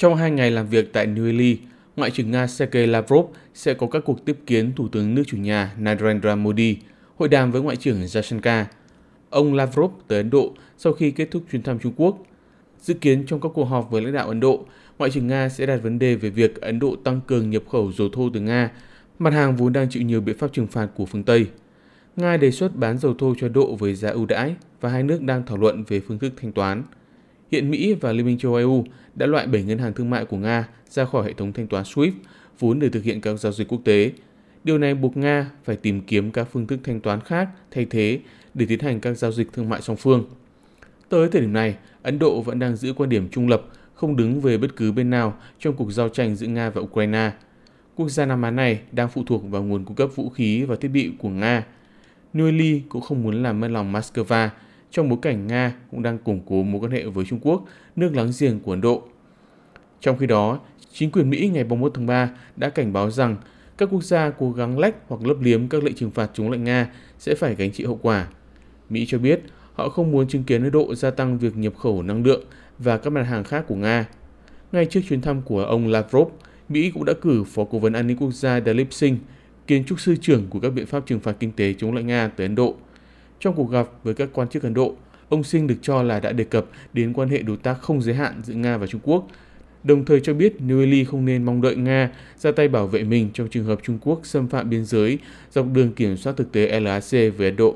Trong hai ngày làm việc tại New Delhi, Ngoại trưởng Nga Sergei Lavrov sẽ có các cuộc tiếp kiến Thủ tướng nước chủ nhà Narendra Modi, hội đàm với Ngoại trưởng Jaishankar. Ông Lavrov tới Ấn Độ sau khi kết thúc chuyến thăm Trung Quốc. Dự kiến trong các cuộc họp với lãnh đạo Ấn Độ, Ngoại trưởng Nga sẽ đặt vấn đề về việc Ấn Độ tăng cường nhập khẩu dầu thô từ Nga, mặt hàng vốn đang chịu nhiều biện pháp trừng phạt của phương Tây. Nga đề xuất bán dầu thô cho Độ với giá ưu đãi và hai nước đang thảo luận về phương thức thanh toán. Hiện Mỹ và Liên minh châu Âu đã loại 7 ngân hàng thương mại của Nga ra khỏi hệ thống thanh toán SWIFT vốn để thực hiện các giao dịch quốc tế. Điều này buộc Nga phải tìm kiếm các phương thức thanh toán khác thay thế để tiến hành các giao dịch thương mại song phương. Tới thời điểm này, Ấn Độ vẫn đang giữ quan điểm trung lập, không đứng về bất cứ bên nào trong cuộc giao tranh giữa Nga và Ukraine. Quốc gia Nam Á này đang phụ thuộc vào nguồn cung cấp vũ khí và thiết bị của Nga. New cũng không muốn làm mất lòng Moscow trong bối cảnh Nga cũng đang củng cố mối quan hệ với Trung Quốc, nước láng giềng của Ấn Độ. Trong khi đó, chính quyền Mỹ ngày 31 tháng 3 đã cảnh báo rằng các quốc gia cố gắng lách hoặc lấp liếm các lệnh trừng phạt chống lại Nga sẽ phải gánh chịu hậu quả. Mỹ cho biết họ không muốn chứng kiến Ấn Độ gia tăng việc nhập khẩu năng lượng và các mặt hàng khác của Nga. Ngay trước chuyến thăm của ông Lavrov, Mỹ cũng đã cử Phó Cố vấn An ninh Quốc gia Dalip Singh, kiến trúc sư trưởng của các biện pháp trừng phạt kinh tế chống lại Nga tới Ấn Độ. Trong cuộc gặp với các quan chức Ấn Độ, ông Singh được cho là đã đề cập đến quan hệ đối tác không giới hạn giữa Nga và Trung Quốc, đồng thời cho biết New Delhi không nên mong đợi Nga ra tay bảo vệ mình trong trường hợp Trung Quốc xâm phạm biên giới dọc đường kiểm soát thực tế LAC với Ấn Độ.